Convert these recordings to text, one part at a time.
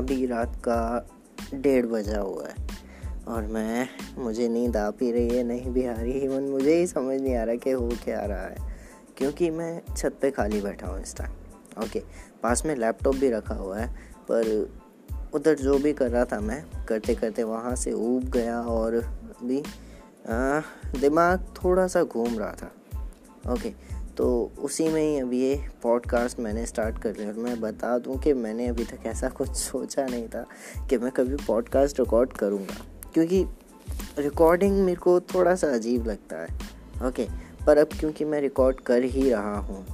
अभी रात का डेढ़ बजा हुआ है और मैं मुझे नींद आ भी रही है नहीं भी आ रही इवन मुझे ही समझ नहीं आ रहा कि हो क्या रहा है क्योंकि मैं छत पे खाली बैठा हूँ इस टाइम ओके पास में लैपटॉप भी रखा हुआ है पर उधर जो भी कर रहा था मैं करते करते वहाँ से ऊब गया और भी आ, दिमाग थोड़ा सा घूम रहा था ओके तो उसी में ही अभी ये पॉडकास्ट मैंने स्टार्ट कर लिया और मैं बता दूँ कि मैंने अभी तक ऐसा कुछ सोचा नहीं था कि मैं कभी पॉडकास्ट रिकॉर्ड करूँगा। क्योंकि रिकॉर्डिंग मेरे को थोड़ा सा अजीब लगता है। ओके पर अब क्योंकि मैं रिकॉर्ड कर ही रहा हूँ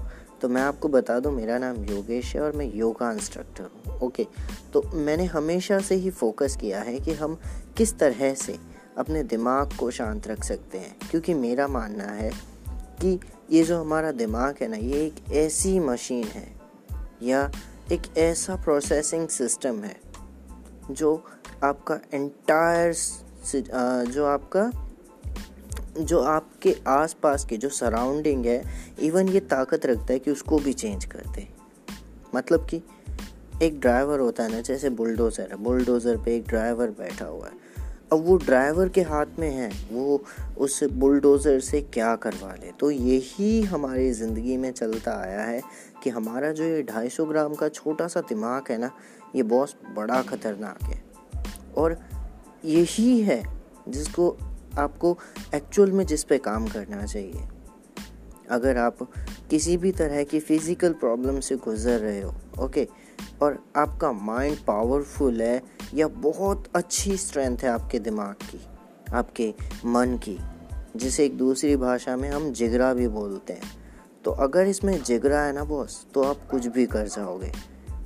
तो मैं आपको बता दूँ मेरा नाम योगेश है और मैं योगा इंस्ट्रक्टर हूँ। ओके तो मैंने हमेशा से ही फोकस किया है कि हम किस तरह से अपने दिमाग को शांत रख सकते हैं। क्योंकि मेरा मानना है कि ये जो हमारा दिमाग है ना, ये एक ऐसी मशीन है, या एक ऐसा प्रोसेसिंग सिस्टम है, जो आपका एंटायर जो आपका, जो आपके आसपास के जो सराउंडिंग है इवन ये ताकत रखता है कि उसको भी चेंज कर दे। मतलब कि एक ड्राइवर होता है ना, जैसे बुलडोज़र है बुलडोज़र पे एक ड्राइवर बैठा हुआ है। अब वो ड्राइवर के हाथ में है, वो उस बुलडोज़र से क्या करवा ले? तो यही हमारी ज़िंदगी में चलता आया है कि हमारा जो ये ढाई सौ ग्राम का छोटा सा दिमाग है ना, ये बहुत बड़ा ख़तरनाक है। और यही है जिसको आपको एक्चुअल में जिस पे काम करना चाहिए। अगर आप किसी भी तरह की फ़िज़िकल प्रॉब्लम से गुज़र रहे हो ओके और आपका माइंड पावरफुल है, या बहुत अच्छी स्ट्रेंथ है आपके दिमाग की, आपके मन की, जिसे एक दूसरी भाषा में हम जिगरा भी बोलते हैं। तो अगर इसमें जिगरा है ना बॉस तो आप कुछ भी कर जाओगे।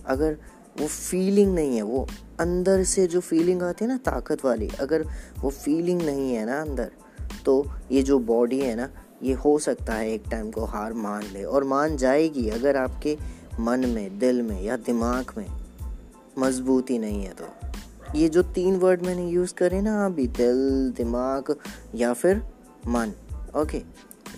अगर वो फीलिंग नहीं है, वो अंदर से जो फीलिंग आती है ना, ताकत वाली, अगर वो फीलिंग नहीं है ना अंदर तो ये जो बॉडी है ना, ये हो सकता है एक टाइम को हार मान ले, और मान जाएगी अगर आपके मन में दिल में या दिमाग में मजबूती नहीं है तो। ये जो तीन वर्ड मैंने यूज़ करे ना अभी दिल दिमाग या फिर मन ओके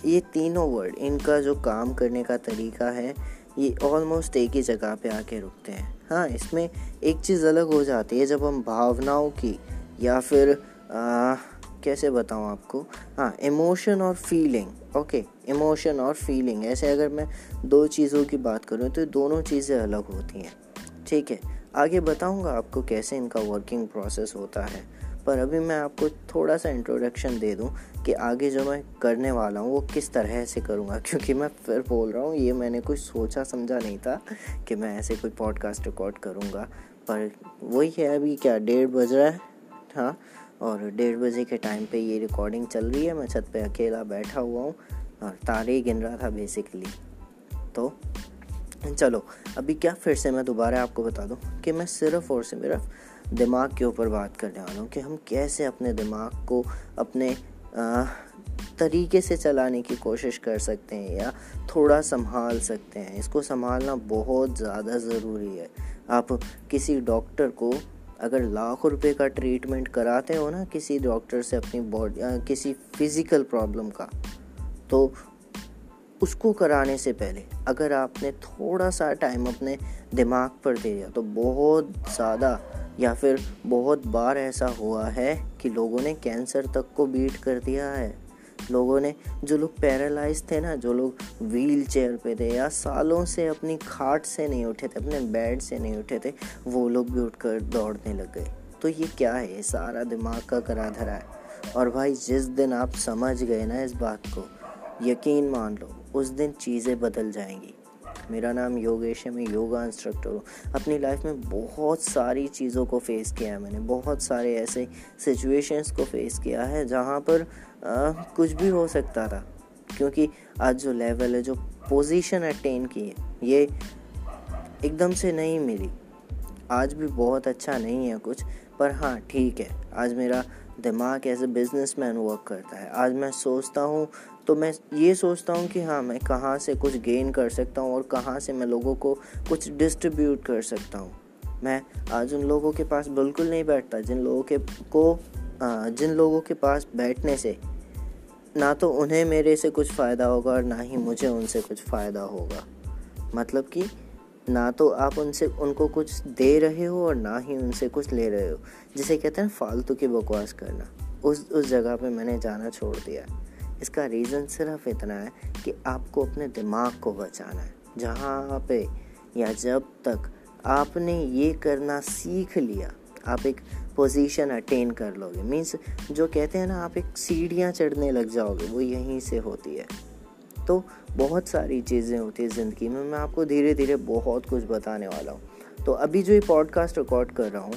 ये तीनों वर्ड इनका जो काम करने का तरीका है ये ऑलमोस्ट एक ही जगह पे आके रुकते हैं। हाँ इसमें एक चीज़ अलग हो जाती है जब हम भावनाओं की या फिर आ, कैसे बताऊँ आपको? हाँ इमोशन और फीलिंग ओके इमोशन और फीलिंग ऐसे अगर मैं दो चीज़ों की बात करूँ तो दोनों चीज़ें अलग होती हैं। ठीक है, आगे बताऊँगा आपको कैसे इनका वर्किंग प्रोसेस होता है। पर अभी मैं आपको थोड़ा सा इंट्रोडक्शन दे दूँ कि आगे जो मैं करने वाला हूँ, वो किस तरह से करूँगा। क्योंकि मैं फिर बोल रहा हूँ, ये मैंने कुछ सोचा समझा नहीं था कि मैं ऐसे कोई पॉडकास्ट रिकॉर्ड करूँगा। पर वही है अभी क्या, डेढ़ बज रहा है? हाँ और डेढ़ बजे के टाइम पे ये रिकॉर्डिंग चल रही है। मैं छत पे अकेला बैठा हुआ हूँ और तारे गिन रहा था बेसिकली तो चलो अभी क्या फिर से मैं दोबारा आपको बता दूँ कि मैं सिर्फ़ और सिर्फ़ दिमाग के ऊपर बात करने वाला हूँ कि हम कैसे अपने दिमाग को अपने आ, तरीके से चलाने की कोशिश कर सकते हैं या थोड़ा संभाल सकते हैं। इसको संभालना बहुत ज़्यादा ज़रूरी है। आप किसी डॉक्टर को अगर लाखों रुपए का ट्रीटमेंट कराते हो ना किसी डॉक्टर से अपनी बॉडी किसी फ़िज़िकल प्रॉब्लम का तो उसको कराने से पहले अगर आपने थोड़ा सा टाइम अपने दिमाग पर दे दिया तो बहुत ज़्यादा या फिर बहुत बार ऐसा हुआ है कि लोगों ने कैंसर तक को बीट कर दिया है। लोगों ने, जो लोग पैरालाइज थे ना, जो लोग व्हील चेयर पे थे या सालों से अपनी खाट से नहीं उठे थे, अपने बेड से नहीं उठे थे, वो लोग भी उठकर दौड़ने लग गए। तो ये क्या है? सारा दिमाग का करा धरा है। और भाई, जिस दिन आप समझ गए ना इस बात को, यकीन मान लो, उस दिन चीज़ें बदल जाएँगी। मेरा नाम योगेश है मैं योगा इंस्ट्रक्टर हूँ। अपनी लाइफ में बहुत सारी चीज़ों को फेस किया है मैंने बहुत सारे ऐसे सिचुएशंस को फेस किया है जहाँ पर आ, कुछ भी हो सकता था। क्योंकि आज जो लेवल है जो पोजीशन अटेन की है ये एकदम से नहीं मिली। आज भी बहुत अच्छा नहीं है कुछ पर हाँ ठीक है। आज मेरा दिमाग as a businessman work करता है। आज मैं सोचता हूँ तो मैं ये सोचता हूँ कि हाँ मैं कहाँ से कुछ गेन कर सकता हूँ और कहाँ से मैं लोगों को कुछ डिस्ट्रीब्यूट कर सकता हूँ। मैं आज उन लोगों के पास बिल्कुल नहीं बैठता, जिन लोगों के को जिन लोगों के पास बैठने से ना तो उन्हें मेरे से कुछ फ़ायदा होगा और ना ही मुझे उनसे कुछ फ़ायदा होगा। मतलब कि ना तो आप उनसे, उनको कुछ दे रहे हो और ना ही उनसे कुछ ले रहे हो। जिसे कहते हैं फालतू की बकवास करना। उस उस जगह पे मैंने जाना छोड़ दिया। इसका रीज़न सिर्फ़ इतना है कि आपको अपने दिमाग को बचाना है। जहाँ पे या जब तक आपने ये करना सीख लिया, आप एक पोजीशन अटेन कर लोगे। मीन्स जो कहते हैं ना, आप एक सीढ़ियाँ चढ़ने लग जाओगे, वो यहीं से होती है। तो बहुत सारी चीज़ें होती है ज़िंदगी में। मैं आपको धीरे धीरे बहुत कुछ बताने वाला हूँ। तो अभी जो ये पॉडकास्ट रिकॉर्ड कर रहा हूँ,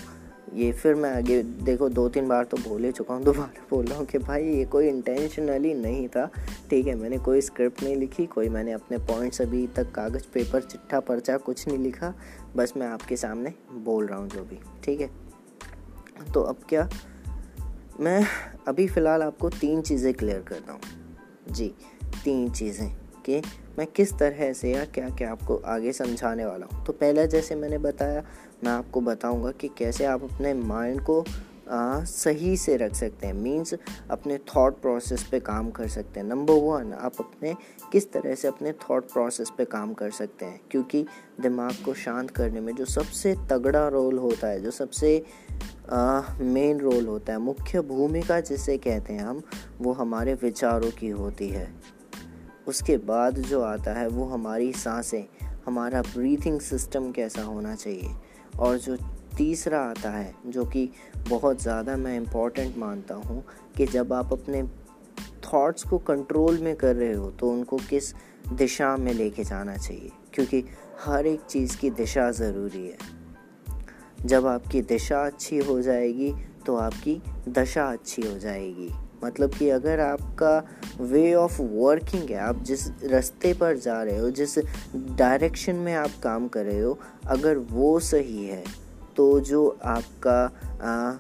ये फिर मैं आगे देखो दो तीन बार तो बोल ही चुका हूँ, दोबारा बोल रहा हूँ कि भाई ये कोई इंटेंशनली नहीं था। ठीक है, मैंने कोई स्क्रिप्ट नहीं लिखी, कोई मैंने अपने पॉइंट्स अभी तक कागज़ पेपर चिट्ठा, पर्चा कुछ नहीं लिखा। बस मैं आपके सामने बोल रहा हूँ जो भी। ठीक है? तो अब क्या? मैं अभी फ़िलहाल आपको तीन चीज़ें क्लियर कर रहा हूँ। जी, तीन चीज़ें। कि मैं किस तरह से या क्या क्या आपको आगे समझाने वाला हूँ। तो पहले जैसे मैंने बताया मैं आपको बताऊँगा कि कैसे आप अपने माइंड को आ, सही से रख सकते हैं। मींस अपने थॉट प्रोसेस पे काम कर सकते हैं। नंबर वन आप अपने किस तरह से अपने थॉट प्रोसेस पे काम कर सकते हैं। क्योंकि दिमाग को शांत करने में जो सबसे तगड़ा रोल होता है जो सबसे मेन रोल होता है मुख्य भूमिका जिसे कहते हैं हम वो हमारे विचारों की होती है। उसके बाद जो आता है वो हमारी साँसें, हमारा ब्रीथिंग सिस्टम कैसा होना चाहिए। और जो तीसरा आता है, जो कि बहुत ज़्यादा मैं इंपॉर्टेंट मानता हूँ कि जब आप अपने थॉट्स को कंट्रोल में कर रहे हो तो उनको किस दिशा में लेके जाना चाहिए? क्योंकि हर एक चीज़ की दिशा ज़रूरी है। जब आपकी दिशा अच्छी हो जाएगी तो आपकी दशा अच्छी हो जाएगी। मतलब कि अगर आपका वे ऑफ़ वर्किंग है आप जिस रास्ते पर जा रहे हो जिस डायरेक्शन में आप काम कर रहे हो अगर वो सही है तो जो आपका आ,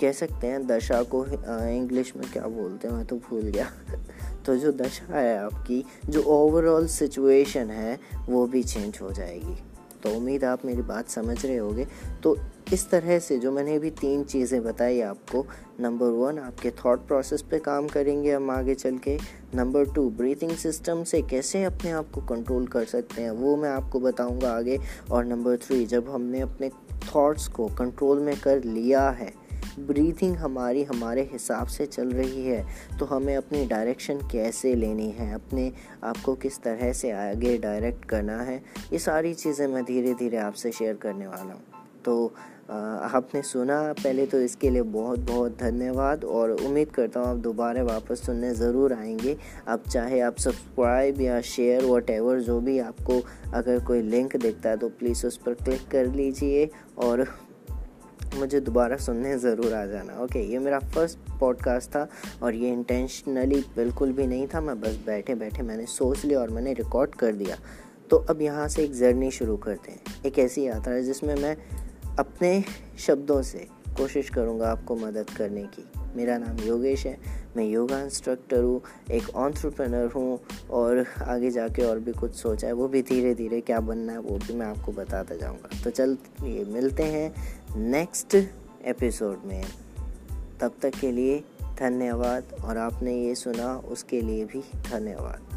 कह सकते हैं दशा को इंग्लिश में क्या बोलते हैं मैं तो भूल गया। तो जो दशा है आपकी जो ओवरऑल सिचुएशन है वो भी चेंज हो जाएगी। तो उम्मीद आप मेरी बात समझ रहे होगे। तो इस तरह से जो मैंने अभी तीन चीज़ें बताई आपको नंबर वन आपके थॉट प्रोसेस पे काम करेंगे हम आगे चल के। नंबर टू ब्रीथिंग सिस्टम से कैसे अपने आप को कंट्रोल कर सकते हैं, वो मैं आपको बताऊँगा आगे। और नंबर थ्री जब हमने अपने थॉट्स को कंट्रोल में कर लिया है ब्रीथिंग हमारी, हमारे हिसाब से चल रही है तो हमें अपनी डायरेक्शन कैसे लेनी है? अपने आप को किस तरह से आगे डायरेक्ट करना है? ये सारी चीज़ें मैं धीरे धीरे आपसे शेयर करने वाला हूँ। तो आपने सुना, पहले तो इसके लिए बहुत बहुत धन्यवाद और उम्मीद करता हूँ आप दोबारा वापस सुनने ज़रूर आएँगे। अब चाहे आप सब्सक्राइब या शेयर वट एवर जो भी आपको अगर कोई लिंक दिखता है तो प्लीज़ उस पर क्लिक कर लीजिए और मुझे दोबारा सुनने ज़रूर आ जाना। ओके, ये मेरा फ़र्स्ट पॉडकास्ट था और ये इंटेंशनली बिल्कुल भी नहीं था, मैं बस बैठे बैठे मैंने सोच लिया और मैंने रिकॉर्ड कर दिया। तो अब यहाँ से एक जर्नी शुरू करते हैं। एक ऐसी यात्रा है जिसमें मैं अपने शब्दों से कोशिश करूँगा आपको मदद करने की। मेरा नाम योगेश है मैं योगा इंस्ट्रक्टर हूँ, एक ऑन्ट्रप्रनर हूँ और आगे जाके और भी कुछ सोचा है, वो भी धीरे धीरे क्या बनना है, वो भी मैं आपको बताता जाऊँगा। तो चल, ये मिलते हैं नेक्स्ट एपिसोड में। तब तक के लिए धन्यवाद और आपने ये सुना, उसके लिए भी धन्यवाद।